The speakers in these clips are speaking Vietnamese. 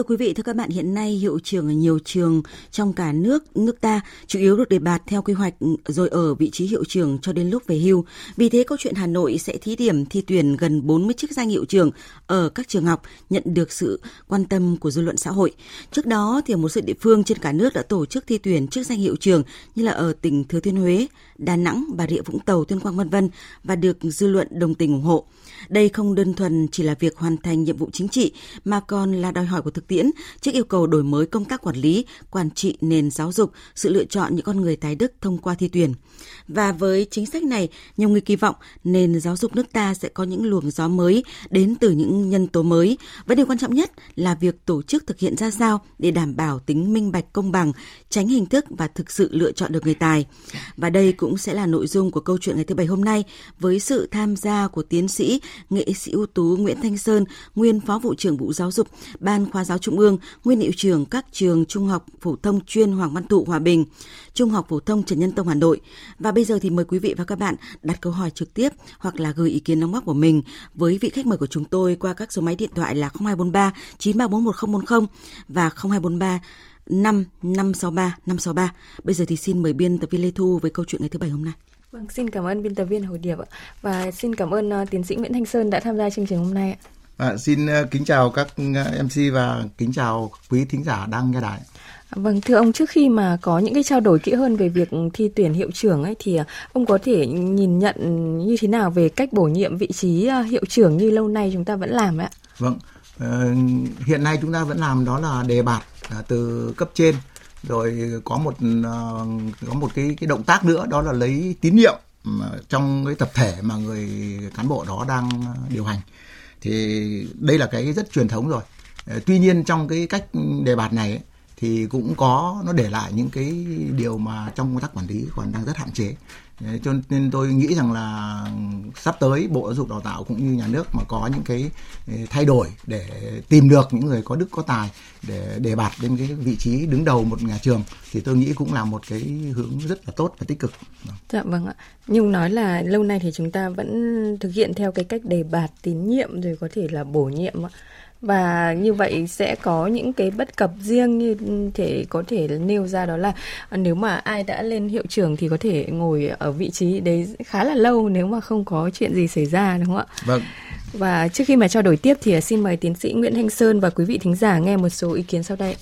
Thưa quý vị, thưa các bạn, hiện nay hiệu trưởng ở nhiều trường trong cả nước, nước ta chủ yếu được đề bạt theo quy hoạch ừ, rồi ở vị trí hiệu trưởng cho đến lúc về hưu. Vì thế, câu chuyện Hà Nội sẽ thí điểm thi tuyển gần 40 chức danh hiệu trưởng ở các trường học nhận được sự quan tâm của dư luận xã hội. Trước đó, thì một số địa phương trên cả nước đã tổ chức thi tuyển chức danh hiệu trưởng như là ở tỉnh Thừa Thiên Huế, Đà Nẵng, Bà Rịa Vũng Tàu, Tuyên Quang vân vân và được dư luận đồng tình ủng hộ. Đây không đơn thuần chỉ là việc hoàn thành nhiệm vụ chính trị mà còn là đòi hỏi của thực tiễn trước yêu cầu đổi mới công tác quản lý, quản trị nền giáo dục, sự lựa chọn những con người tài đức thông qua thi tuyển. Và với chính sách này, nhiều người kỳ vọng nền giáo dục nước ta sẽ có những luồng gió mới đến từ những nhân tố mới. Vấn đề quan trọng nhất là việc tổ chức thực hiện ra sao để đảm bảo tính minh bạch công bằng, tránh hình thức và thực sự lựa chọn được người tài. Và đây cũng sẽ là nội dung của câu chuyện ngày thứ bảy hôm nay với sự tham gia của tiến sĩ, nghệ sĩ ưu tú Nguyễn Thanh Sơn, nguyên Phó vụ trưởng Vụ Giáo dục, Ban Khoa giáo Trung ương, nguyên hiệu trưởng các trường Trung học phổ thông chuyên Hoàng Văn Thụ Hòa Bình, Trung học phổ thông Trần Nhân Tông Hà Nội. Và bây giờ thì mời quý vị và các bạn đặt câu hỏi trực tiếp hoặc là gửi ý kiến đóng góp của mình với vị khách mời của chúng tôi qua các số máy điện thoại là 0243 934 1040 và 0243 5 563 563. Bây giờ thì xin mời biên tập viên Lê Thu với câu chuyện ngày thứ bảy hôm nay. Vâng, xin cảm ơn biên tập viên Hồ Điệp ạ. Và xin cảm ơn uh, tiến sĩ Nguyễn Thanh Sơn đã tham gia chương trình hôm nay ạ. À, xin uh, kính chào các uh, MC và kính chào quý thính giả đang nghe đài. Vâng, thưa ông, trước khi mà có những cái trao đổi kỹ hơn về việc thi tuyển hiệu trưởng ấy thì ông có thể nhìn nhận như thế nào về cách bổ nhiệm vị trí hiệu trưởng như lâu nay chúng ta vẫn làm ạ? Vâng, hiện nay chúng ta vẫn làm đó là đề bạt À, từ cấp trên. Rồi có một à, có một cái cái động tác nữa đó là lấy tín nhiệm trong cái tập thể mà người cán bộ đó đang điều hành. Thì đây là cái rất truyền thống rồi. À, tuy nhiên trong cái cách đề bạt này ấy, thì cũng có nó để lại những cái điều mà trong công tác quản lý còn đang rất hạn chế cho nên tôi nghĩ rằng là sắp tới bộ giáo dục đào tạo cũng như nhà nước mà có những cái ờ, thay đổi để tìm được những người có đức, có tài để đề bạt đến cái vị trí đứng đầu một nhà trường thì tôi nghĩ cũng là một cái hướng rất là tốt và tích cực. Vâng. Dạ vâng ạ. Nhung nói là lâu nay thì chúng ta vẫn thực hiện theo cái cách đề bạt tín nhiệm rồi có thể là bổ nhiệm ạ và như vậy sẽ có những cái bất cập riêng như thể có thể nêu ra đó là nếu mà ai đã lên hiệu trưởng thì có thể ngồi ở vị trí đấy khá là lâu nếu mà không có chuyện gì xảy ra đúng không ạ? Vâng. Và trước khi mà trao đổi tiếp thì xin mời tiến sĩ Nguyễn Thanh Sơn và quý vị thính giả nghe một số ý kiến sau đây.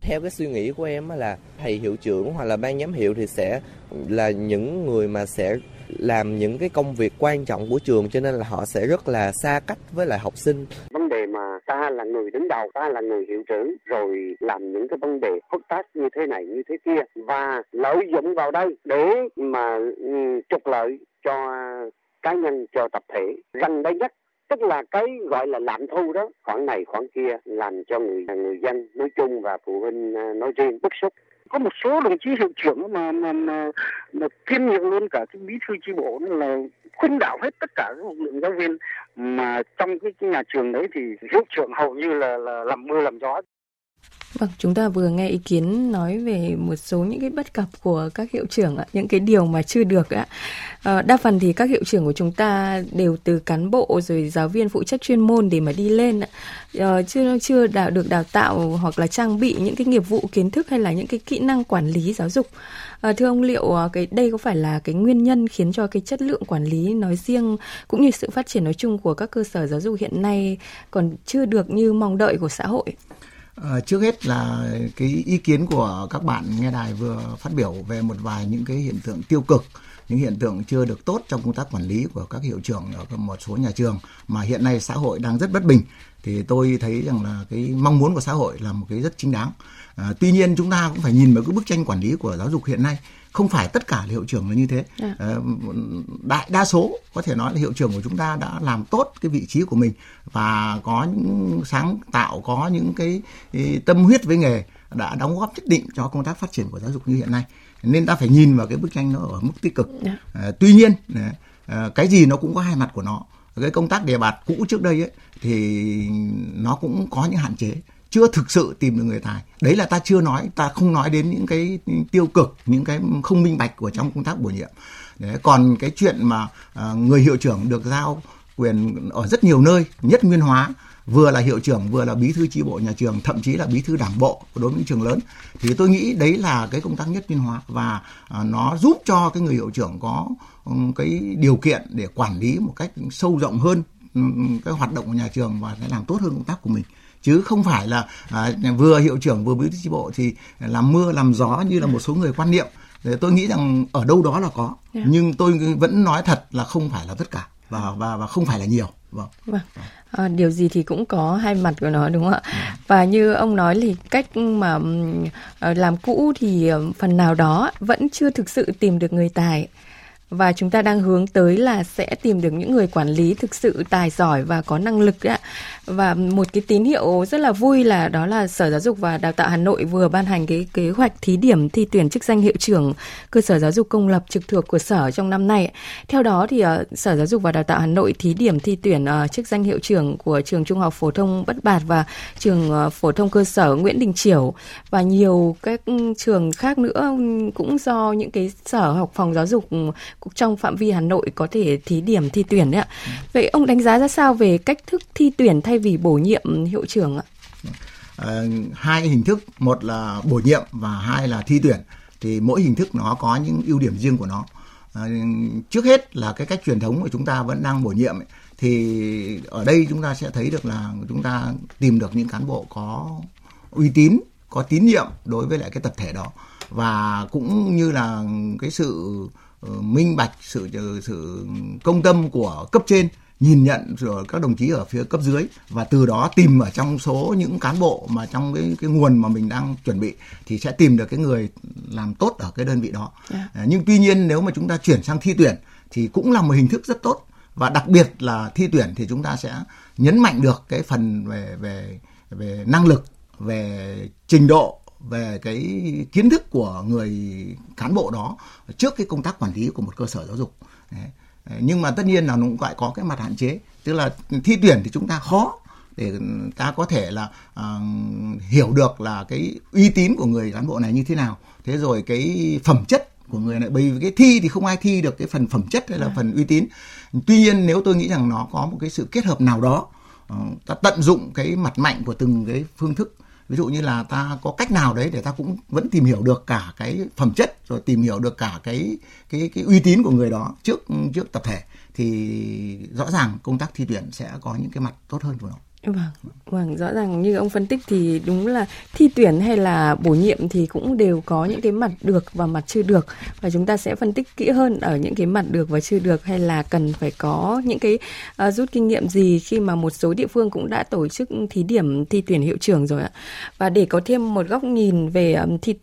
Theo cái suy nghĩ của em là thầy hiệu trưởng hoặc là ban giám hiệu thì sẽ là những người mà sẽ làm những cái công việc quan trọng của trường cho nên là họ sẽ rất là xa cách với lại học sinh. Vấn đề mà ta là người đứng đầu, ta là người hiệu trưởng, rồi làm những cái vấn đề phức tạp như thế này, như thế kia, và lợi dụng vào đây để mà ừ, trục lợi cho cá nhân, cho tập thể. Gần đây nhất, tức là cái gọi là lạm thu đó, khoản này, khoản kia, làm cho người người dân nói chung và phụ huynh à, nói riêng bức xúc có một số đồng chí hiệu trưởng mà mà mà, mà kiêm nhiệm luôn cả cái bí thư chi bộ là khuynh đảo hết tất cả các lực lượng giáo viên. Mà trong cái, cái nhà trường đấy thì hiệu trưởng hầu như là là làm mưa làm gió. Vâng, chúng ta vừa nghe ý kiến nói về một số những cái bất cập của các hiệu trưởng ạ, những cái điều mà chưa được ạ. À, đa phần thì các hiệu trưởng của chúng ta đều từ cán bộ rồi giáo viên phụ trách chuyên môn để mà đi lên ạ. À, chưa chưa đào được đào tạo hoặc là trang bị những cái nghiệp vụ kiến thức hay là những cái kỹ năng quản lý giáo dục. À, thưa ông liệu cái đây có phải là cái nguyên nhân khiến cho cái chất lượng quản lý nói riêng cũng như sự phát triển nói chung của các cơ sở giáo dục hiện nay còn chưa được như mong đợi của xã hội? À, trước hết là cái ý kiến của các bạn nghe đài vừa phát biểu về một vài những cái hiện tượng tiêu cực những hiện tượng chưa được tốt trong công tác quản lý của các hiệu trưởng ở một số nhà trường mà hiện nay xã hội đang rất bất bình. Thì tôi thấy rằng là cái mong muốn của xã hội là một cái rất chính đáng à, tuy nhiên chúng ta cũng phải nhìn vào cái bức tranh quản lý của giáo dục hiện nay. Không phải tất cả hiệu trưởng là như thế. À. đại đa số có thể nói là hiệu trưởng của chúng ta đã làm tốt cái vị trí của mình và có những sáng tạo có những cái tâm huyết với nghề đã đóng góp nhất định cho công tác phát triển của giáo dục như hiện nay. Nên ta phải nhìn vào cái bức tranh nó ở mức tích cực. Yeah. à, tuy nhiên à, cái gì nó cũng có hai mặt của nó. Cái công tác đề bạt cũ trước đây ấy, thì nó cũng có những hạn chế chưa thực sự tìm được người tài. Đấy là ta chưa nói ta không nói đến những cái tiêu cực những cái không minh bạch của trong công tác bổ nhiệm. Đấy còn cái chuyện mà uh, người hiệu trưởng được giao quyền ở rất nhiều nơi nhất nguyên hóa vừa là hiệu trưởng vừa là bí thư tri bộ nhà trường thậm chí là bí thư đảng bộ đối với những trường lớn thì tôi nghĩ đấy là cái công tác nhất nguyên hóa và uh, nó giúp cho cái người hiệu trưởng có um, cái điều kiện để quản lý một cách sâu rộng hơn um, cái hoạt động của nhà trường và sẽ làm tốt hơn công tác của mình chứ không phải là à, vừa hiệu trưởng vừa bí thư chi bộ thì làm mưa làm gió như là một số người quan niệm tôi nghĩ rằng ở đâu đó là có yeah. Dạ. nhưng tôi vẫn nói thật là không phải là tất cả và và và không phải là nhiều vâng, vâng. À, điều gì thì cũng có hai mặt của nó đúng không ạ ừ. và như ông nói thì cách mà uh, làm cũ thì uh, phần nào đó vẫn chưa thực sự tìm được người tài và chúng ta đang hướng tới là sẽ tìm được những người quản lý thực sự tài giỏi và có năng lực ạ. Và một cái tín hiệu rất là vui là đó là Sở Giáo dục và Đào tạo Hà Nội vừa ban hành cái kế hoạch thí điểm thi tuyển chức danh hiệu trưởng cơ sở giáo dục công lập trực thuộc của sở trong năm nay. Theo đó thì ờ, Sở Giáo dục và Đào tạo Hà Nội thí điểm thi tuyển ờ, chức danh hiệu trưởng của trường Trung học phổ thông Bất Bạt và trường ờ, phổ thông cơ sở Nguyễn Đình Chiểu và nhiều các ừ, trường khác nữa cũng do những cái sở học phòng giáo dục ừ, trong phạm vi Hà Nội có thể thí điểm thi tuyển đấy ạ. Vậy ông đánh giá ra sao về cách thức thi tuyển thay vì bổ nhiệm hiệu trưởng ạ? À, hai hình thức, một là bổ nhiệm và hai là thi tuyển. Thì mỗi hình thức nó có những ưu điểm riêng của nó. À, trước hết là cái cách truyền thống của chúng ta vẫn đang bổ nhiệm ấy, thì ở đây chúng ta sẽ thấy được là chúng ta tìm được những cán bộ có uy tín có tín nhiệm đối với lại cái tập thể đó và cũng như là cái sự minh bạch sự sự công tâm của cấp trên nhìn nhận rồi các đồng chí ở phía cấp dưới và từ đó tìm ở trong số những cán bộ mà trong cái cái nguồn mà mình đang chuẩn bị thì sẽ tìm được cái người làm tốt ở cái đơn vị đó. Yeah. Dạ. Nhưng tuy nhiên nếu mà chúng ta chuyển sang thi tuyển thì cũng là một hình thức rất tốt và đặc biệt là thi tuyển thì chúng ta sẽ nhấn mạnh được cái phần về về về năng lực, về trình độ về cái kiến thức của người cán bộ đó trước cái công tác quản lý của một cơ sở giáo dục Đấy. nhưng mà tất nhiên là nó cũng lại có cái mặt hạn chế tức là thi tuyển thì chúng ta khó để ta có thể là uh, hiểu được là cái uy tín của người cán bộ này như thế nào thế rồi cái phẩm chất của người này bởi vì cái thi thì không ai thi được cái phần phẩm chất hay là à. phần uy tín tuy nhiên nếu tôi nghĩ rằng nó có một cái sự kết hợp nào đó uh, ta tận dụng cái mặt mạnh của từng cái phương thức ví dụ như là ta có cách nào đấy để ta cũng vẫn tìm hiểu được cả cái phẩm chất, rồi tìm hiểu được cả cái cái cái uy tín của người đó trước trước tập thể, thì rõ ràng công tác thi tuyển sẽ có những cái mặt tốt hơn của nó. Vâng, vâng, rõ ràng như ông phân tích thì đúng là thi tuyển hay là bổ nhiệm thì cũng đều có những cái mặt được và mặt chưa được và chúng ta sẽ phân tích kỹ hơn ở những cái mặt được và chưa được hay là cần phải có những cái uh, rút kinh nghiệm gì khi mà một số địa phương cũng đã tổ chức thí điểm thi tuyển hiệu trưởng rồi ạ. Và để có thêm một góc nhìn về um, thi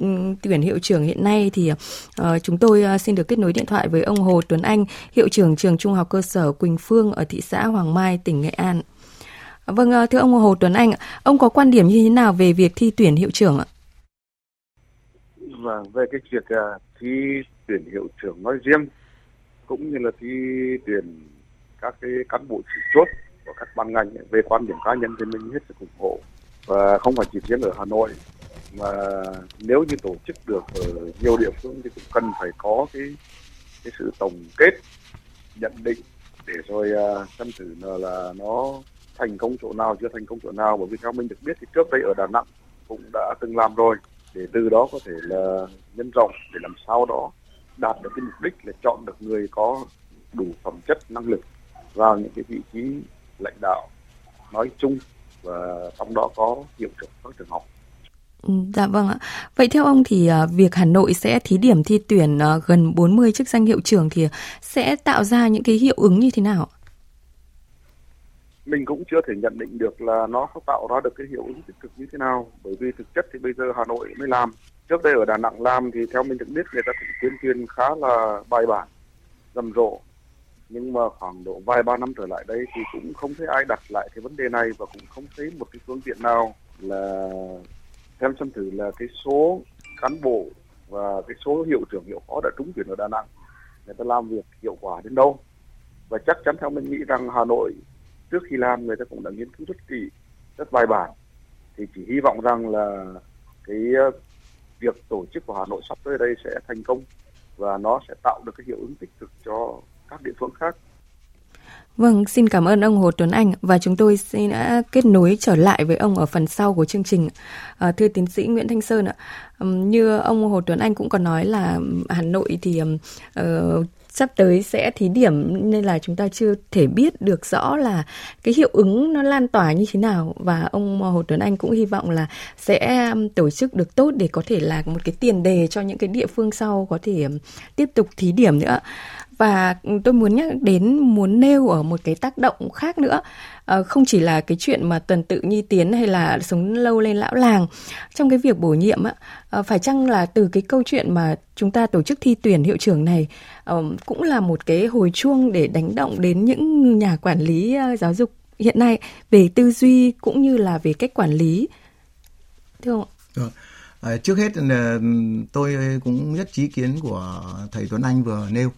tuyển hiệu trưởng hiện nay thì uh, chúng tôi uh, xin được kết nối điện thoại với ông Hồ Tuấn Anh, hiệu trưởng trường Trung học cơ sở Quỳnh Phương ở thị xã Hoàng Mai, tỉnh Nghệ An. Vâng, ờ, thưa ông Hồ Tuấn Anh, ông có quan điểm như thế nào về việc thi tuyển hiệu trưởng ạ? Vâng, về cái việc ờ, thi tuyển hiệu trưởng nói riêng cũng như là thi tuyển các cái cán bộ chủ chốt của các ban ngành về quan điểm cá nhân thì mình hết sức ủng hộ và không phải chỉ riêng ở Hà Nội mà nếu như tổ chức được ở nhiều địa phương thì cũng cần phải có cái cái sự tổng kết nhận định để rồi uh, xem thử là, là nó thành công chỗ nào, chưa thành công chỗ nào bởi vì theo mình được biết thì trước đây ở Đà Nẵng cũng đã từng làm rồi để từ đó có thể là nhân rộng, để làm sao đó đạt được cái mục đích là chọn được người có đủ phẩm chất, năng lực vào những cái vị trí lãnh đạo nói chung và trong đó có hiệu trưởng, các trường học. Ừ, dạ vâng ạ. Vậy theo ông thì ờ, việc Hà Nội sẽ thí điểm thi tuyển ờ, gần 40 chức danh hiệu trưởng thì sẽ tạo ra những cái hiệu ứng như thế nào? Mình cũng chưa thể nhận định được là nó có tạo ra được cái hiệu ứng tích cực như thế nào, bởi vì thực chất thì bây giờ Hà Nội mới làm. Trước đây ở Đà Nẵng làm thì theo mình được biết người ta cũng tuyên truyền khá là bài bản, rầm rộ. Nhưng mà khoảng độ vài ba năm trở lại đây thì cũng không thấy ai đặt lại cái vấn đề này và cũng không thấy một cái phương tiện nào là xem xem thử là cái số cán bộ và cái số hiệu trưởng hiệu phó đã trúng tuyển ở Đà Nẵng, người ta làm việc hiệu quả đến đâu. Và chắc chắn theo mình nghĩ rằng Hà Nội trước khi làm người ta cũng đã nghiên cứu rất kỹ rất bài bản thì chỉ hy vọng rằng là cái ờ, việc tổ chức của Hà Nội sắp tới đây sẽ thành công và nó sẽ tạo được cái hiệu ứng tích cực cho các địa phương khác. Vâng, xin cảm ơn ông Hồ Tuấn Anh và chúng tôi sẽ đã à, kết nối trở lại với ông ở phần sau của chương trình. À, thưa tiến sĩ Nguyễn Thanh Sơn ạ, như ông Hồ Tuấn Anh cũng còn nói là Hà Nội thì uh, sắp tới sẽ thí điểm, nên là chúng ta chưa thể biết được rõ là cái hiệu ứng nó lan tỏa như thế nào. Và ông Hồ Tuấn Anh cũng hy vọng là sẽ um, tổ chức được tốt để có thể là một cái tiền đề cho những cái địa phương sau có thể um, tiếp tục thí điểm nữa và tôi muốn nhắc đến muốn nêu ở một cái tác động khác nữa. À, không chỉ là cái chuyện mà tuần tự nhi tiến hay là sống lâu lên lão làng trong cái việc bổ nhiệm á à, phải chăng là từ cái câu chuyện mà chúng ta tổ chức thi tuyển hiệu trưởng này à, cũng là một cái hồi chuông để đánh động đến những nhà quản lý giáo dục hiện nay về tư duy cũng như là về cách quản lý? Thưa ông ạ. À, trước hết tôi cũng nhất trí kiến của thầy Tuấn Anh vừa nêu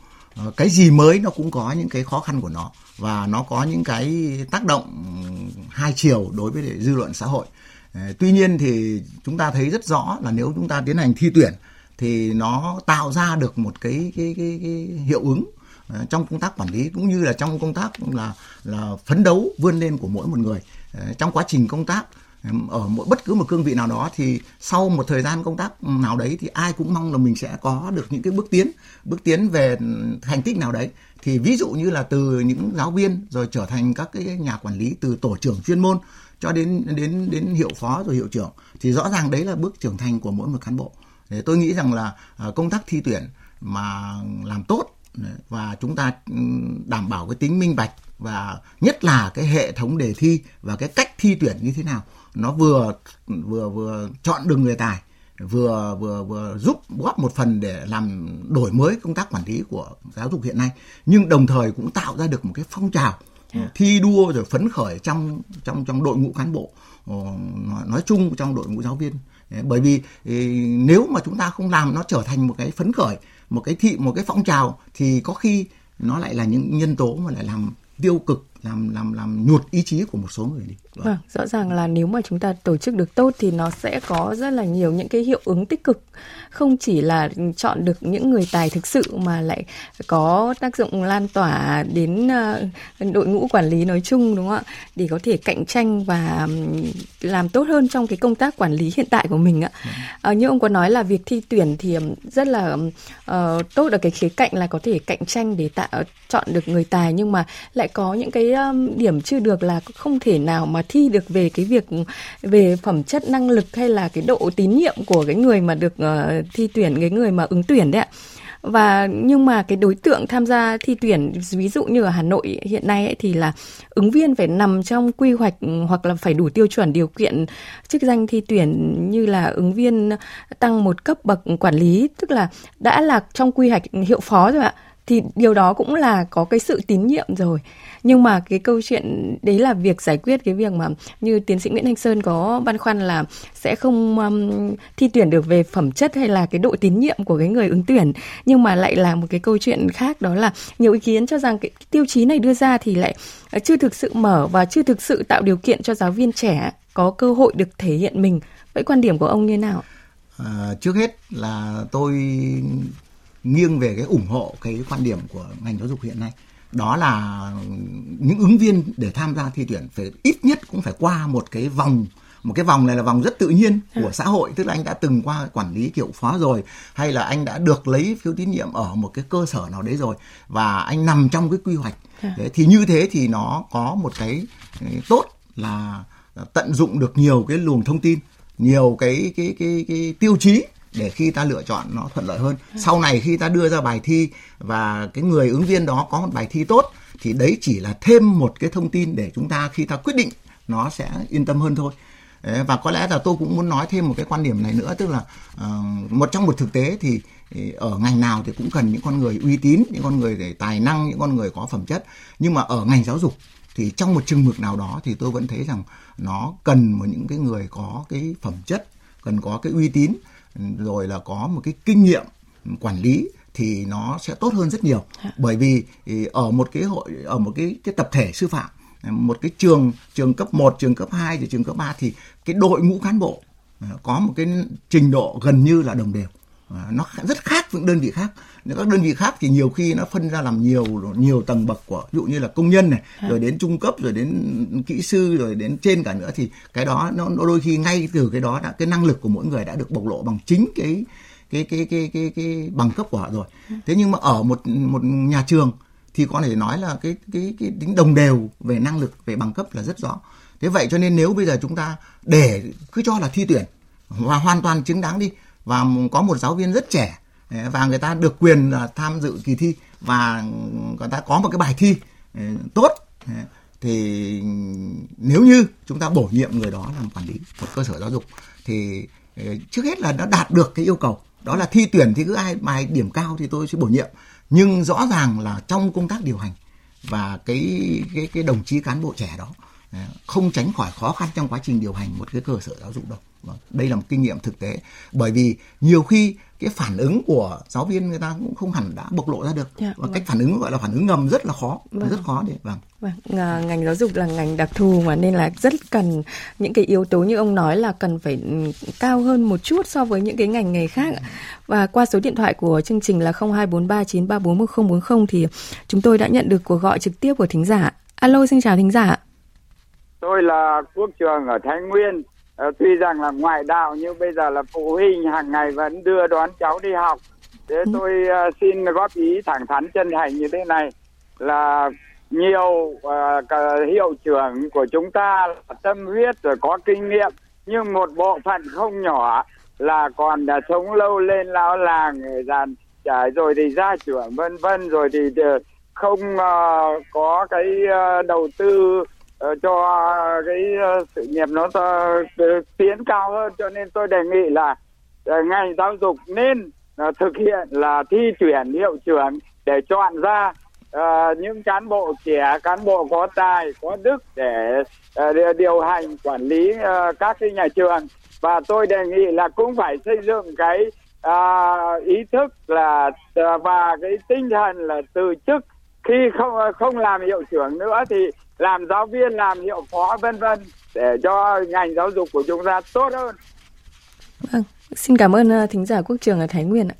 cái gì mới nó cũng có những cái khó khăn của nó. Và nó có những cái tác động ừ, hai chiều đối với dư luận xã hội. Ờ, tuy nhiên thì chúng ta thấy rất rõ là nếu chúng ta tiến hành thi tuyển thì nó tạo ra được một cái cái cái, cái hiệu ứng ờ, trong công tác quản lý cũng như là trong công tác là là phấn đấu vươn lên của mỗi một người. Ờ, trong quá trình công tác ở mỗi bất cứ một cương vị nào đó thì sau một thời gian công tác nào đấy thì ai cũng mong là mình sẽ có được những cái bước tiến bước tiến về thành tích nào đấy. Thì ví dụ như là từ những giáo viên rồi trở thành các cái nhà quản lý từ tổ trưởng chuyên môn cho đến đến đến hiệu phó rồi hiệu trưởng thì rõ ràng đấy là bước trưởng thành của mỗi một cán bộ. Để tôi nghĩ rằng là à, công tác thi tuyển mà làm tốt và chúng ta ừ, đảm bảo cái tính minh bạch và nhất là cái hệ thống đề thi và cái cách thi tuyển như thế nào nó vừa vừa vừa chọn được người tài vừa vừa vừa giúp góp một phần để làm đổi mới công tác quản lý của giáo dục hiện nay nhưng đồng thời cũng tạo ra được một cái phong trào yeah. thi đua rồi phấn khởi trong trong trong đội ngũ cán bộ ờ, nói chung trong đội ngũ giáo viên bởi vì nếu mà chúng ta không làm nó trở thành một cái phấn khởi một cái thị một cái phong trào thì có khi nó lại là những nhân tố mà lại làm tiêu cực làm làm làm nhụt ý chí của một số người đi. Vâng. vâng, rõ ràng là nếu mà chúng ta tổ chức được tốt thì nó sẽ có rất là nhiều những cái hiệu ứng tích cực, không chỉ là chọn được những người tài thực sự mà lại có tác dụng lan tỏa đến ờ, đội ngũ quản lý nói chung đúng không ạ? Để có thể cạnh tranh và làm tốt hơn trong cái công tác quản lý hiện tại của mình ạ. À, như ông có nói là việc thi tuyển thì rất là uh, tốt ở cái khía cạnh là có thể cạnh tranh để tạo chọn được người tài nhưng mà lại có những cái cái điểm chưa được là không thể nào mà thi được về cái việc về phẩm chất năng lực hay là cái độ tín nhiệm của cái người mà được ờ, thi tuyển cái người mà ứng tuyển đấy ạ. Và nhưng mà cái đối tượng tham gia thi tuyển ví dụ như ở Hà Nội hiện nay ấy, thì là ứng viên phải nằm trong quy hoạch hoặc là phải đủ tiêu chuẩn điều kiện chức danh thi tuyển như là ứng viên tăng một cấp bậc quản lý tức là đã là trong quy hoạch hiệu phó rồi ạ thì điều đó cũng là có cái sự tín nhiệm rồi. Nhưng mà cái câu chuyện đấy là việc giải quyết cái việc mà như tiến sĩ Nguyễn Thanh Sơn có băn khoăn là sẽ không um, thi tuyển được về phẩm chất hay là cái độ tín nhiệm của cái người ứng tuyển. Nhưng mà lại là một cái câu chuyện khác đó là nhiều ý kiến cho rằng cái tiêu chí này đưa ra thì lại ờ, chưa thực sự mở và chưa thực sự tạo điều kiện cho giáo viên trẻ có cơ hội được thể hiện mình. Vậy quan điểm của ông như nào? À, trước hết là tôi nghiêng về cái ủng hộ cái quan điểm của ngành giáo dục hiện nay đó là những ứng viên để tham gia thi tuyển phải ít nhất cũng phải qua một cái vòng một cái vòng này là vòng rất tự nhiên của à. xã hội tức là anh đã từng qua quản lý kiểu phó rồi hay là anh đã được lấy phiếu tín nhiệm ở một cái cơ sở nào đấy rồi và anh nằm trong cái quy hoạch à. đấy, thì như thế thì nó có một cái tốt là tận dụng được nhiều cái luồng thông tin nhiều cái cái cái cái tiêu chí để khi ta lựa chọn nó thuận lợi hơn. Sau này khi ta đưa ra bài thi và cái người ứng viên đó có một bài thi tốt thì đấy chỉ là thêm một cái thông tin để chúng ta khi ta quyết định nó sẽ yên tâm hơn thôi. Và có lẽ là tôi cũng muốn nói thêm một cái quan điểm này nữa tức là uh, một trong một thực tế thì ở ngành nào thì cũng cần những con người uy tín những con người để tài năng những con người có phẩm chất. Nhưng mà ở ngành giáo dục thì trong một chừng mực nào đó thì tôi vẫn thấy rằng nó cần một những cái người có cái phẩm chất cần có cái uy tín rồi là có một cái kinh nghiệm quản lý thì nó sẽ tốt hơn rất nhiều à. bởi vì ở một cái hội ở một cái cái tập thể sư phạm một cái trường trường cấp 1, trường cấp 2 rồi trường cấp 3 thì cái đội ngũ cán bộ có một cái trình độ gần như là đồng đều nó rất khác với đơn vị khác. Các đơn vị khác thì nhiều khi nó phân ra làm nhiều nhiều tầng bậc của ví dụ như là công nhân này à. rồi đến trung cấp rồi đến kỹ sư rồi đến trên cả nữa thì cái đó nó, nó đôi khi ngay từ cái đó đã cái năng lực của mỗi người đã được bộc lộ bằng chính cái cái cái cái cái cái bằng cấp của họ rồi. Thế nhưng mà ở một một nhà trường thì có thể nói là cái cái cái tính đồng đều về năng lực về bằng cấp là rất rõ. Thế vậy cho nên nếu bây giờ chúng ta để cứ cho là thi tuyển và hoàn toàn chứng đáng đi và có một giáo viên rất trẻ eh, và người ta được quyền à, tham dự kỳ thi và người ta có một cái bài thi eh, tốt eh, thì nếu như chúng ta bổ nhiệm người đó làm quản lý một cơ sở giáo dục thì trước hết là nó đạt được cái yêu cầu, đó là thi tuyển thì cứ ai bài điểm cao thì tôi sẽ bổ nhiệm. Nhưng rõ ràng là trong công tác điều hành và cái cái cái đồng chí cán bộ trẻ đó không tránh khỏi khó khăn trong quá trình điều hành một cái cơ sở giáo dục đâu Vâng, đây là một kinh nghiệm thực tế bởi vì nhiều khi cái phản ứng của giáo viên người ta cũng không hẳn đã bộc lộ ra được dạ, và vâng. cách phản ứng gọi là phản ứng ngầm rất là khó vâng. rất khó để vâng. vâng ngành giáo dục là ngành đặc thù mà nên là rất cần những cái yếu tố như ông nói là cần phải cao hơn một chút so với những cái ngành nghề khác và qua số điện thoại của chương trình là 024393414040 thì chúng tôi đã nhận được cuộc gọi trực tiếp của thính giả alo xin chào thính giả tôi là quốc trường ở thái nguyên uh, tuy rằng là ngoại đạo nhưng bây giờ là phụ huynh hàng ngày vẫn đưa đón cháu đi học thế ừ. tôi uh, xin góp ý thẳng thắn chân thành như thế này là nhiều uh, hiệu trưởng của chúng ta tâm huyết rồi có kinh nghiệm nhưng một bộ phận không nhỏ là còn là sống lâu lên lão làng dàn trải rồi thì ra trưởng vân vân rồi thì không uh, có cái uh, đầu tư uh, cho à, cái uh, sự nghiệp nó uh, tiến cao hơn cho nên tôi đề nghị là uh, ngành giáo dục nên uh, thực hiện là thi tuyển hiệu trưởng để chọn ra uh, những cán bộ trẻ cán bộ có tài có đức để uh, điều hành quản lý uh, các cái nhà trường. Và tôi đề nghị là cũng phải xây dựng cái uh, ý thức là uh, và cái tinh thần là từ chức khi không không làm hiệu trưởng nữa thì làm giáo viên làm hiệu phó vân vân để cho ngành giáo dục của chúng ta tốt hơn. Vâng xin cảm ơn ờ, thính giả quốc trường ở thái nguyên ạ.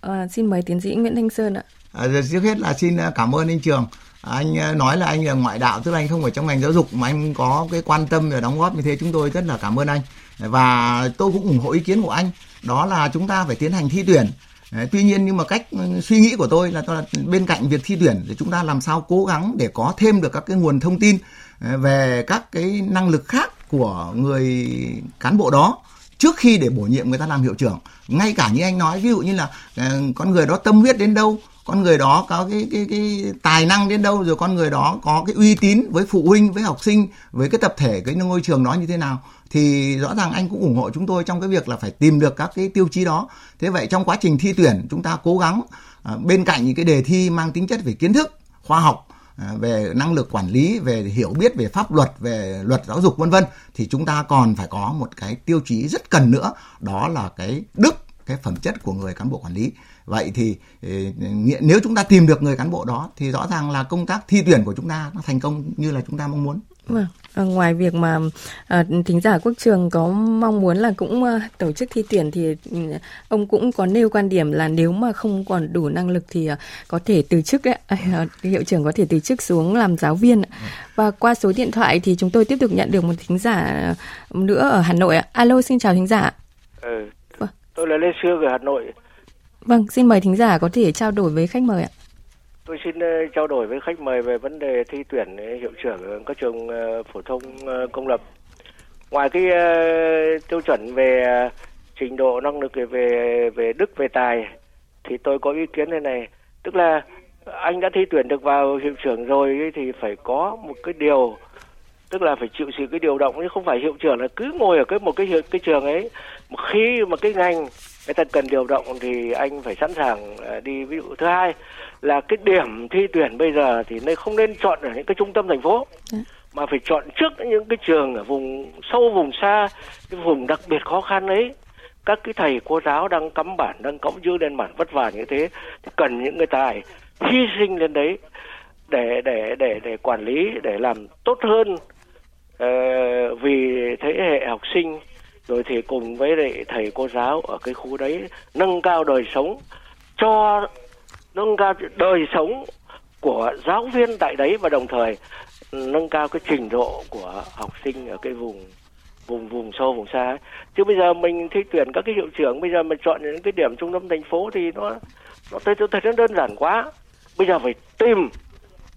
À, xin mời tiến sĩ nguyễn thanh sơn ạ. À, trước hết là xin ờ, cảm ơn anh trường. Anh nói là anh là ngoại đạo tức là anh không ở trong ngành giáo dục mà anh có cái quan tâm và đóng góp như thế chúng tôi rất là cảm ơn anh. Và tôi cũng ủng hộ ý kiến của anh. Đó là chúng ta phải tiến hành thi tuyển tuy nhiên nhưng mà cách ừ, suy nghĩ của tôi là, là bên cạnh việc thi tuyển thì chúng ta làm sao cố gắng để có thêm được các cái nguồn thông tin ờ, về các cái năng lực khác của người cán bộ đó trước khi để bổ nhiệm người ta làm hiệu trưởng. Ngay cả như anh nói ví dụ như là ờ, con người đó tâm huyết đến đâu con người đó có cái cái cái tài năng đến đâu rồi con người đó có cái uy tín với phụ huynh với học sinh với cái tập thể cái ngôi trường đó như thế nào thì rõ ràng anh cũng ủng hộ chúng tôi trong cái việc là phải tìm được các cái tiêu chí đó. Thế vậy trong quá trình thi tuyển chúng ta cố gắng à, bên cạnh những cái đề thi mang tính chất về kiến thức khoa học à, về năng lực quản lý về hiểu biết về pháp luật về luật giáo dục vân vân thì chúng ta còn phải có một cái tiêu chí rất cần nữa đó là cái đức cái phẩm chất của người cán bộ quản lý vậy thì ừ, nếu chúng ta tìm được người cán bộ đó thì rõ ràng là công tác thi tuyển của chúng ta nó thành công như là chúng ta mong muốn Vâng, à, ngoài việc mà à, thính giả quốc trường có mong muốn là cũng à, tổ chức thi tuyển thì ừ, ông cũng có nêu quan điểm là nếu mà không còn đủ năng lực thì à, có thể từ chức đấy, à, hiệu trưởng có thể từ chức xuống làm giáo viên. Và qua số điện thoại thì chúng tôi tiếp tục nhận được một thính giả nữa ở Hà Nội. Alo, xin chào thính giả. Ừ, vâng. tôi là Lê Sương ở Hà Nội. Vâng, xin mời thính giả có thể trao đổi với khách mời ạ. Tôi xin ờ, trao đổi với khách mời về vấn đề thi tuyển ờ, hiệu trưởng các trường ờ, phổ thông công lập. Ngoài cái tiêu chuẩn về trình độ năng lực về về đức về tài thì tôi có ý kiến thế này, tức là anh đã thi tuyển được vào hiệu trưởng rồi thì phải có một cái điều tức là phải chịu sự cái điều động chứ không phải hiệu trưởng là cứ ngồi ở cái một cái cái trường ấy khi mà cái ngành người ta cần điều động thì anh phải sẵn sàng đi. Ví dụ thứ hai là cái điểm thi tuyển bây giờ thì nên không nên chọn ở những cái trung tâm thành phố ừ. mà phải chọn trước những cái trường ở vùng sâu vùng xa cái vùng đặc biệt khó khăn ấy. Các cái thầy cô giáo đang cắm bản đang cõng chữ lên bản vất vả như thế thì cần những người tài hy sinh lên đấy để để để để quản lý để làm tốt hơn uh, vì thế hệ học sinh rồi thì cùng với lại thầy cô giáo ở cái khu đấy nâng cao đời sống cho, nâng cao đời sống của giáo viên tại đấy và đồng thời nâng cao cái trình độ của học sinh ở cái vùng vùng vùng sâu, vùng xa ấy. chứ bây giờ mình thi tuyển các cái hiệu trưởng, bây giờ mình chọn những cái điểm trung tâm thành phố thì nó nó tôi tôi thấy nó đơn giản quá bây giờ phải tìm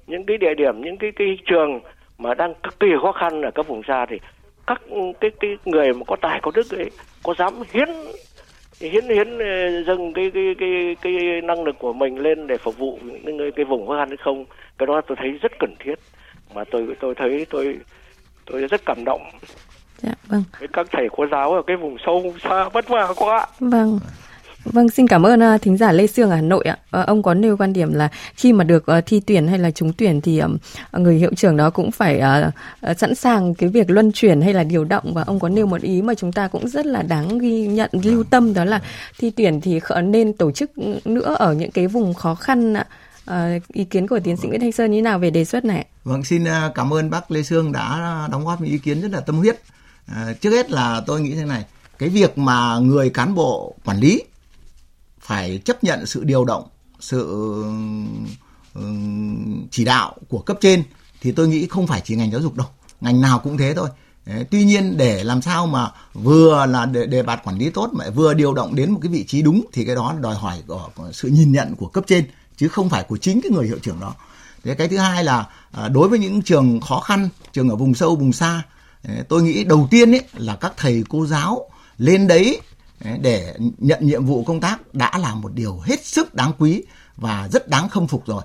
những cái địa điểm, những cái cái trường mà đang cực kỳ khó khăn ở các vùng xa thì các cái cái người mà có tài có đức ấy có dám hiến hiến hiến ờ, dâng cái cái cái cái năng lực của mình lên để phục vụ những cái, vùng khó khăn hay không cái đó tôi thấy rất cần thiết mà tôi tôi thấy tôi tôi rất cảm động Dạ, vâng. các thầy cô giáo ở cái vùng sâu vùng xa vất vả quá. Vâng. Vâng, xin cảm ơn uh, thính giả Lê Sương ở Hà Nội ạ. Uh, ông có nêu quan điểm là khi mà được uh, thi tuyển hay là trúng tuyển thì um, người hiệu trưởng đó cũng phải uh, uh, sẵn sàng cái việc luân chuyển hay là điều động và ông có nêu một ý mà chúng ta cũng rất là đáng ghi nhận lưu tâm đó là thi tuyển thì nên tổ chức nữa ở những cái vùng khó khăn ạ. Uh, ý kiến của tiến sĩ Nguyễn Thanh Sơn như nào về đề xuất này? Vâng, xin cảm ơn bác Lê Sương đã đóng góp những ý kiến rất là tâm huyết. À, trước hết là tôi nghĩ thế này, cái việc mà người cán bộ quản lý phải chấp nhận sự điều động, sự ừ, chỉ đạo của cấp trên thì tôi nghĩ không phải chỉ ngành giáo dục đâu, ngành nào cũng thế thôi. Tuy nhiên để làm sao mà vừa là đề, đề bạt quản lý tốt mà vừa điều động đến một cái vị trí đúng thì cái đó đòi hỏi của, của sự nhìn nhận của cấp trên chứ không phải của chính cái người hiệu trưởng đó. Thế cái thứ hai là à, đối với những trường khó khăn, trường ở vùng sâu vùng xa tôi nghĩ đầu tiên ấy là các thầy cô giáo lên đấy để nhận nhiệm vụ công tác đã là một điều hết sức đáng quý và rất đáng khâm phục rồi.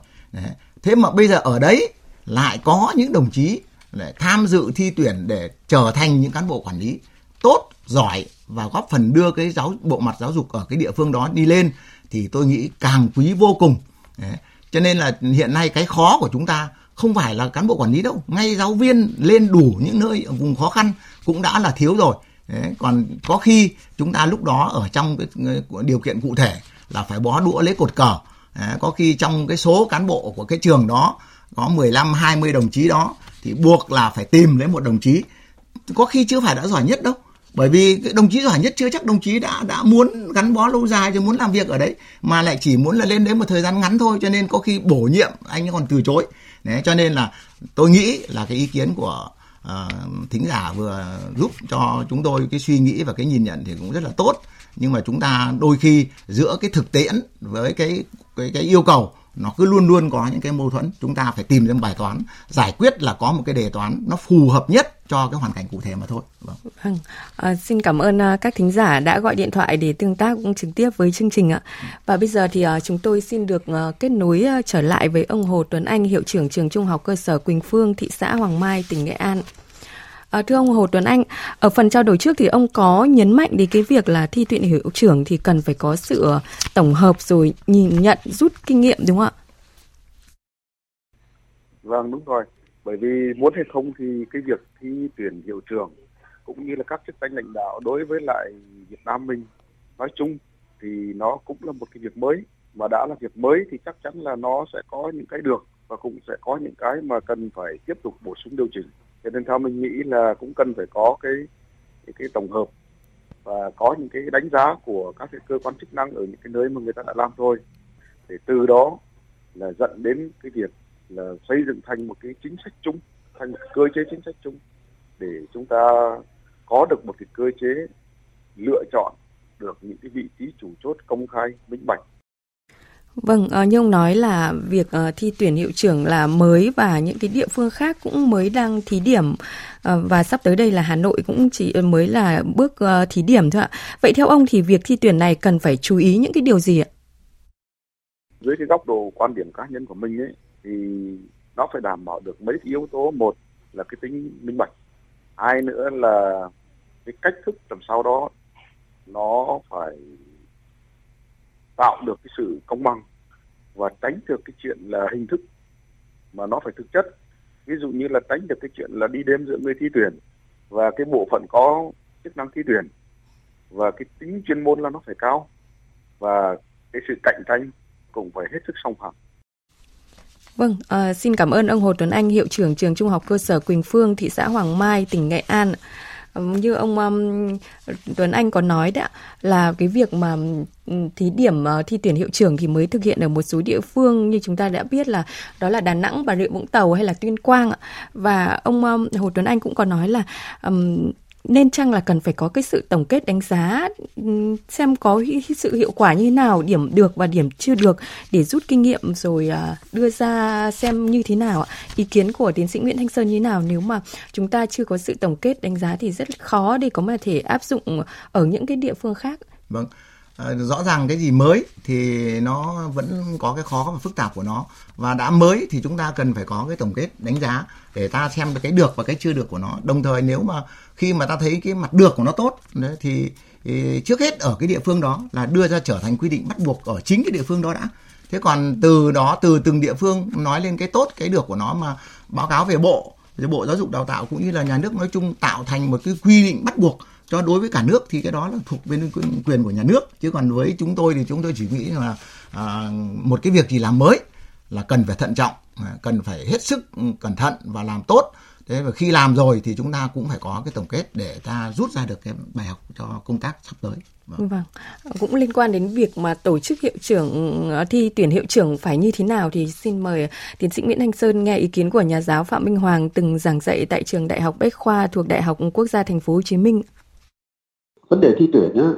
Thế mà bây giờ ở đấy lại có những đồng chí để tham dự thi tuyển để trở thành những cán bộ quản lý tốt, giỏi và góp phần đưa cái giáo, bộ mặt giáo dục ở cái địa phương đó đi lên thì tôi nghĩ càng quý vô cùng. Cho nên là hiện nay cái khó của chúng ta không phải là cán bộ quản lý đâu, ngay giáo viên lên đủ những nơi ở vùng khó khăn cũng đã là thiếu rồi. Đấy, còn có khi chúng ta lúc đó ở trong cái điều kiện cụ thể là phải bó đũa lấy cột cờ. Đấy, có khi trong cái số cán bộ của cái trường đó có 15 20 đồng chí đó thì buộc là phải tìm lấy một đồng chí. Có khi chưa phải đã giỏi nhất đâu bởi vì cái đồng chí giỏi nhất chưa chắc đồng chí đã đã muốn gắn bó lâu dài chứ muốn làm việc ở đấy mà lại chỉ muốn là lên đấy một thời gian ngắn thôi cho nên có khi bổ nhiệm anh còn từ chối. Đấy, cho nên là tôi nghĩ là cái ý kiến của Ờ, thính giả vừa giúp cho chúng tôi cái suy nghĩ và cái nhìn nhận thì cũng rất là tốt. Nhưng mà chúng ta đôi khi giữa cái thực tiễn với cái cái cái yêu cầu nó cứ luôn luôn có những cái mâu thuẫn. Chúng ta phải tìm ra một bài toán giải quyết là có một cái đề toán nó phù hợp nhất cho cái hoàn cảnh cụ thể mà thôi. Vâng, vâng. À, xin cảm ơn ờ, các thính giả đã gọi điện thoại để tương tác cũng trực tiếp với chương trình ạ. Và bây giờ thì uh, chúng tôi xin được uh, kết nối uh, trở lại với ông Hồ Tuấn Anh hiệu trưởng trường trung học cơ sở Quỳnh Phương thị xã Hoàng Mai tỉnh Nghệ An. À, thưa ông Hồ Tuấn Anh, ở phần trao đổi trước thì ông có nhấn mạnh đến cái việc là thi tuyển hiệu trưởng thì cần phải có sự ờ, tổng hợp rồi nhìn nhận rút kinh nghiệm đúng không ạ? Vâng đúng rồi. Bởi vì muốn hay không thì cái việc thi tuyển hiệu trưởng cũng như là các chức danh lãnh đạo đối với lại Việt Nam mình nói chung thì nó cũng là một cái việc mới mà đã là việc mới thì chắc chắn là nó sẽ có những cái được và cũng sẽ có những cái mà cần phải tiếp tục bổ sung điều chỉnh cho nên theo mình nghĩ là cũng cần phải có cái cái, cái tổng hợp và có những cái đánh giá của các cái cơ quan chức năng ở những cái nơi mà người ta đã làm thôi để từ đó là dẫn đến cái việc là xây dựng thành một cái chính sách chung thành một cơ chế chính sách chung để chúng ta có được một cái cơ chế lựa chọn được những cái vị trí chủ chốt công khai minh bạch Vâng, uh, như ông nói là việc uh, thi tuyển hiệu trưởng là mới và những cái địa phương khác cũng mới đang thí điểm uh, và sắp tới đây là Hà Nội cũng chỉ mới là bước uh, thí điểm thôi ạ. Vậy theo ông thì việc thi tuyển này cần phải chú ý những cái điều gì ạ? Dưới cái góc độ quan điểm cá nhân của mình ấy thì nó phải đảm bảo được mấy cái yếu tố một là cái tính minh bạch, hai nữa là cái cách thức làm sao đó nó phải tạo được cái sự công bằng và tránh được cái chuyện là hình thức mà nó phải thực chất ví dụ như là tránh được cái chuyện là đi đêm giữa người thi tuyển và cái bộ phận có chức năng thi tuyển và cái tính chuyên môn là nó phải cao và cái sự cạnh tranh cũng phải hết sức song phẳng Vâng, à, xin cảm ơn ông Hồ Tuấn Anh, hiệu trưởng trường Trung học cơ sở Quỳnh Phương, thị xã Hoàng Mai, tỉnh Nghệ An. Ờ, như ông um, Tuấn Anh có nói đấy là cái việc mà um, thí điểm uh, thi tuyển hiệu trưởng thì mới thực hiện ở một số địa phương như chúng ta đã biết là đó là Đà Nẵng, Bà Rịa Vũng Tàu hay là Tuyên Quang và ông um, Hồ Tuấn Anh cũng có nói là um, nên chăng là cần phải có cái sự tổng kết đánh giá ừ, xem có sự hiệu quả như thế nào, điểm được và điểm chưa được để rút kinh nghiệm rồi à, đưa ra xem như thế nào ý kiến của tiến sĩ Nguyễn Thanh Sơn như thế nào? Nếu mà chúng ta chưa có sự tổng kết đánh giá thì rất khó để có thể áp dụng ở những cái địa phương khác. Vâng. Ờ, rõ ràng cái gì mới thì nó vẫn có cái khó và phức tạp của nó. Và đã mới thì chúng ta cần phải có cái tổng kết đánh giá để ta xem được cái được và cái chưa được của nó. Đồng thời nếu mà khi mà ta thấy cái mặt được của nó tốt đấy, thì, thì trước hết ở cái địa phương đó là đưa ra trở thành quy định bắt buộc ở chính cái địa phương đó đã. Thế còn từ đó từ từng địa phương nói lên cái tốt cái được của nó mà báo cáo về bộ rồi bộ giáo dục đào tạo cũng như là nhà nước nói chung tạo thành một cái quy định bắt buộc cho đối với cả nước thì cái đó là thuộc bên quyền của nhà nước chứ còn với chúng tôi thì chúng tôi chỉ nghĩ là à, một cái việc gì làm mới là cần phải thận trọng à, cần phải hết sức cẩn thận và làm tốt thế và khi làm rồi thì chúng ta cũng phải có cái tổng kết để ta rút ra được cái bài học cho công tác sắp tới Vâng. vâng. Cũng liên quan đến việc mà tổ chức hiệu trưởng à, thi tuyển hiệu trưởng phải như thế nào thì xin mời tiến sĩ Nguyễn Thanh Sơn nghe ý kiến của nhà giáo Phạm Minh Hoàng từng giảng dạy tại trường Đại học Bách khoa thuộc Đại học Quốc gia Thành phố Hồ Chí Minh. Vấn đề thi tuyển á,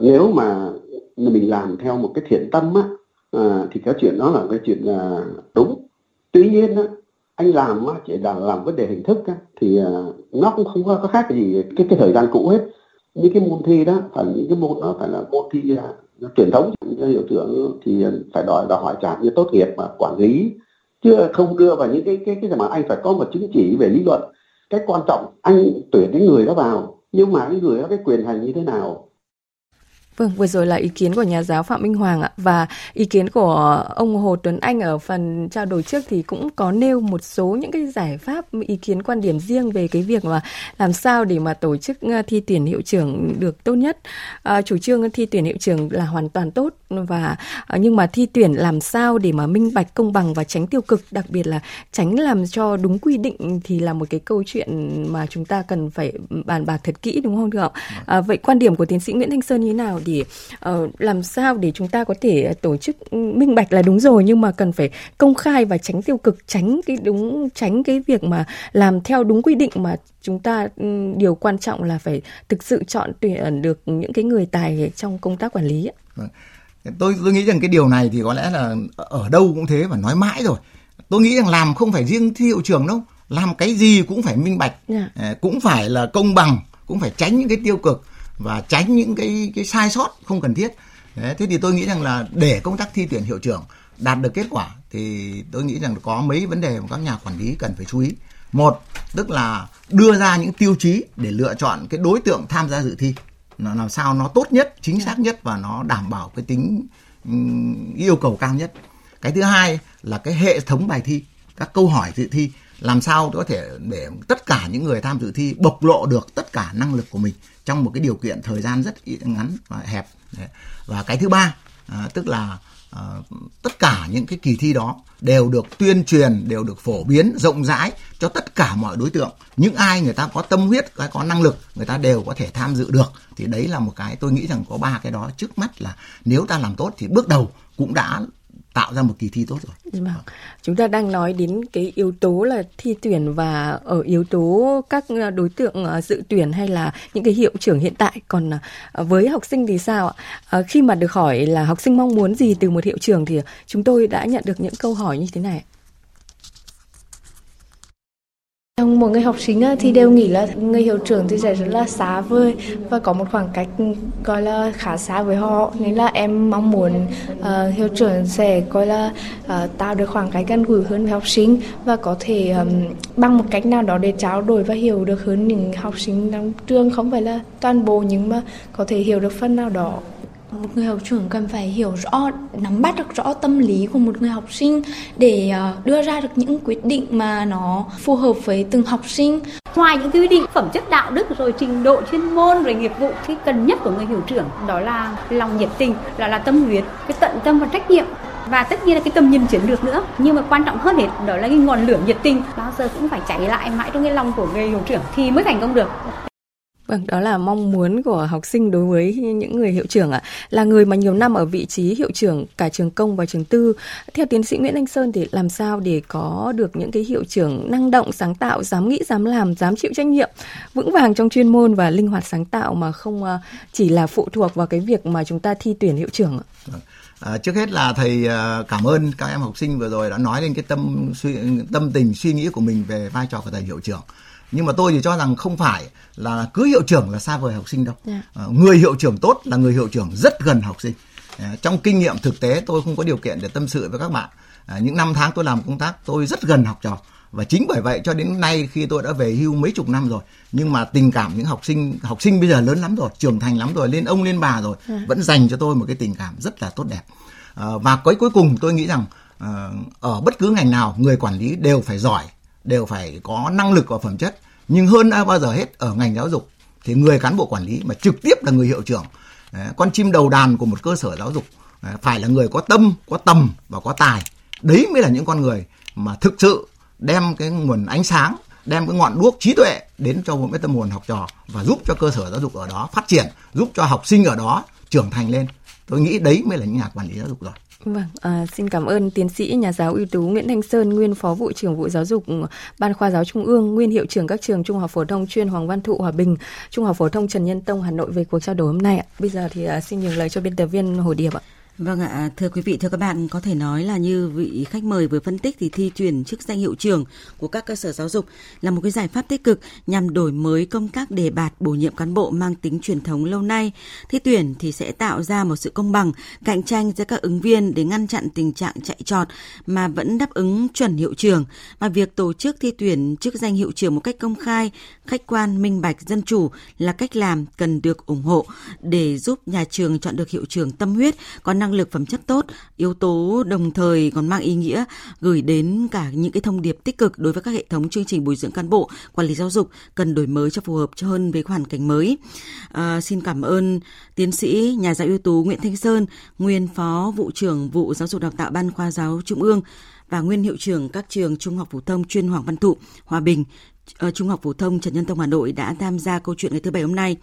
nếu mà mình làm theo một cái thiện tâm á, à, thì cái chuyện đó là cái chuyện là đúng. Tuy nhiên á, anh làm á, chỉ là làm vấn đề hình thức á, thì à, nó cũng không có khác gì cái cái thời gian cũ hết. Những cái môn thi đó phải những cái môn đó phải là môn thi uh, truyền thống. Hiệu trưởng thì phải đòi đòi hỏi trả như tốt nghiệp mà quản lý. Chứ không đưa vào những cái cái cái mà anh phải có một chứng chỉ về lý luận. Cái quan trọng anh tuyển cái người đó vào nhưng mà cái người đó cái quyền hành như thế nào? Vâng, vừa rồi là ý kiến của nhà giáo Phạm Minh Hoàng ạ và ý kiến của ông Hồ Tuấn Anh ở phần trao đổi trước thì cũng có nêu một số những cái giải pháp ý kiến quan điểm riêng về cái việc mà làm sao để mà tổ chức ờ, thi tuyển hiệu trưởng được tốt nhất. À, chủ trương thi tuyển hiệu trưởng là hoàn toàn tốt và à, nhưng mà thi tuyển làm sao để mà minh bạch công bằng và tránh tiêu cực, đặc biệt là tránh làm cho đúng quy định thì là một cái câu chuyện mà chúng ta cần phải bàn bạc thật kỹ đúng không thưa ông? À, vậy quan điểm của tiến sĩ Nguyễn Thanh Sơn như thế nào thì uh, làm sao để chúng ta có thể tổ chức minh bạch là đúng rồi nhưng mà cần phải công khai và tránh tiêu cực tránh cái đúng tránh cái việc mà làm theo đúng quy định mà chúng ta điều quan trọng là phải thực sự chọn tuyển được những cái người tài trong công tác quản lý vâng. tôi tôi nghĩ rằng cái điều này thì có lẽ là ở đâu cũng thế và nói mãi rồi tôi nghĩ rằng làm không phải riêng thi hiệu trường đâu làm cái gì cũng phải minh bạch yeah. Dạ. cũng phải là công bằng cũng phải tránh những cái tiêu cực và tránh những cái cái sai sót không cần thiết. Đấy, thế thì tôi nghĩ rằng là để công tác thi tuyển hiệu trưởng đạt được kết quả thì tôi nghĩ rằng có mấy vấn đề mà các nhà quản lý cần phải chú ý. Một tức là đưa ra những tiêu chí để lựa chọn cái đối tượng tham gia dự thi. Nó làm sao nó tốt nhất chính xác nhất và nó đảm bảo cái tính ừ, yêu cầu cao nhất. Cái thứ hai là cái hệ thống bài thi các câu hỏi dự thi làm sao có thể để tất cả những người tham dự thi bộc lộ được tất cả năng lực của mình trong một cái điều kiện thời gian rất ngắn và hẹp. Và cái thứ ba à, tức là à, tất cả những cái kỳ thi đó đều được tuyên truyền đều được phổ biến rộng rãi cho tất cả mọi đối tượng. Những ai người ta có tâm huyết có năng lực người ta đều có thể tham dự được. Thì đấy là một cái tôi nghĩ rằng có ba cái đó trước mắt là nếu ta làm tốt thì bước đầu cũng đã tạo ra một kỳ thi tốt rồi. Dạ vâng. Chúng ta đang nói đến cái yếu tố là thi tuyển và ở yếu tố các ờ, đối tượng ờ, dự tuyển hay là những cái hiệu trưởng hiện tại. Còn ờ, với học sinh thì sao ạ? Khi mà được hỏi là học sinh mong muốn gì từ một hiệu trưởng thì chúng tôi đã nhận được những câu hỏi như thế này. Vâng, một người học sinh thì đều nghĩ là người hiệu trưởng thì sẽ rất là xa vời và có một khoảng cách gọi là khá xa với họ. Nên là em mong muốn uh, hiệu trưởng sẽ coi là uh, tạo được khoảng cách gần gũi hơn với học sinh và có thể um, bằng một cách nào đó để trao đổi và hiểu được hơn những học sinh trong trường. Không phải là toàn bộ nhưng mà có thể hiểu được phần nào đó một người học trưởng cần phải hiểu rõ, nắm bắt được rõ tâm lý của một người học sinh để ờ, đưa ra được những quyết định mà nó phù hợp với từng học sinh. Ngoài những quy định phẩm chất đạo đức rồi trình độ chuyên môn rồi nghiệp vụ cái cần nhất của người hiệu trưởng đó là lòng nhiệt tình là là tâm huyết, cái tận tâm và trách nhiệm. Và tất nhiên là cái tầm nhìn chiến lược nữa, nhưng mà quan trọng hơn hết đó là cái ngọn lửa nhiệt tình. Bao giờ cũng phải cháy lại mãi trong cái lòng của người hiệu trưởng thì mới thành công được. Vâng, đó là mong muốn của học sinh đối với những người hiệu trưởng ạ. À. Là người mà nhiều năm ở vị trí hiệu trưởng cả trường công và trường tư. Theo tiến sĩ Nguyễn Anh Sơn thì làm sao để có được những cái hiệu trưởng năng động, sáng tạo, dám nghĩ, dám làm, dám chịu trách nhiệm, vững vàng trong chuyên môn và linh hoạt sáng tạo mà không ờ, chỉ là phụ thuộc vào cái việc mà chúng ta thi tuyển hiệu trưởng ạ? Vâng. À, trước hết là thầy ờ, cảm ơn các em học sinh vừa rồi đã nói lên cái tâm suy tâm tình suy nghĩ của mình về vai trò của thầy hiệu trưởng nhưng mà tôi thì cho rằng không phải là cứ hiệu trưởng là xa vời học sinh đâu yeah. Dạ. à, người hiệu trưởng tốt là người hiệu trưởng rất gần học sinh à, trong kinh nghiệm thực tế tôi không có điều kiện để tâm sự với các bạn à, những năm tháng tôi làm công tác tôi rất gần học trò và chính bởi vậy cho đến nay khi tôi đã về hưu mấy chục năm rồi nhưng mà tình cảm những học sinh học sinh bây giờ lớn lắm rồi trưởng thành lắm rồi lên ông lên bà rồi à. vẫn dành cho tôi một cái tình cảm rất là tốt đẹp à, và cuối cuối cùng tôi nghĩ rằng à, ở bất cứ ngành nào người quản lý đều phải giỏi đều phải có năng lực và phẩm chất. Nhưng hơn bao giờ hết ở ngành giáo dục, thì người cán bộ quản lý mà trực tiếp là người hiệu trưởng à, con chim đầu đàn của một cơ sở giáo dục à, phải là người có tâm, có tầm và có tài. Đấy mới là những con người mà thực sự đem cái nguồn ánh sáng, đem cái ngọn đuốc trí tuệ đến cho mỗi tâm hồn học trò và giúp cho cơ sở giáo dục ở đó phát triển, giúp cho học sinh ở đó trưởng thành lên. Tôi nghĩ đấy mới là những nhà quản lý giáo dục rồi. Vâng, à, xin cảm ơn tiến sĩ nhà giáo ưu tú Nguyễn Thanh Sơn, nguyên phó vụ trưởng vụ giáo dục ừ, Ban khoa giáo Trung ương, nguyên hiệu trưởng các trường Trung học phổ thông chuyên Hoàng Văn Thụ Hòa Bình, Trung học phổ thông Trần Nhân Tông Hà Nội về cuộc trao đổi hôm nay. Bây giờ thì à, xin nhường lời cho biên tập viên Hồ Điệp ạ. Vâng ạ, thưa quý vị, thưa các bạn, có thể nói là như vị khách mời vừa phân tích thì thi tuyển chức danh hiệu trưởng của các cơ sở giáo dục là một cái giải pháp tích cực nhằm đổi mới công tác đề bạt bổ nhiệm cán bộ mang tính truyền thống lâu nay. Thi tuyển thì sẽ tạo ra một sự công bằng, cạnh tranh giữa các ứng viên để ngăn chặn tình trạng chạy trọt mà vẫn đáp ứng chuẩn hiệu trưởng. Và việc tổ chức thi tuyển chức danh hiệu trưởng một cách công khai, khách quan, minh bạch, dân chủ là cách làm cần được ủng hộ để giúp nhà trường chọn được hiệu trưởng tâm huyết, có năng lực phẩm chất tốt, yếu tố đồng thời còn mang ý nghĩa gửi đến cả những cái thông điệp tích cực đối với các hệ thống chương trình bồi dưỡng cán bộ, quản lý giáo dục cần đổi mới cho phù hợp cho hơn với hoàn cảnh mới. À, xin cảm ơn tiến sĩ nhà giáo ưu tú Nguyễn Thanh Sơn, nguyên phó vụ trưởng vụ giáo dục đào tạo ban khoa giáo Trung ương và nguyên hiệu trưởng các trường Trung học phổ thông chuyên Hoàng Văn Thụ, Hòa Bình, ờ, Trung học phổ thông Trần Nhân Tông Hà Nội đã tham gia câu chuyện ngày thứ bảy hôm nay.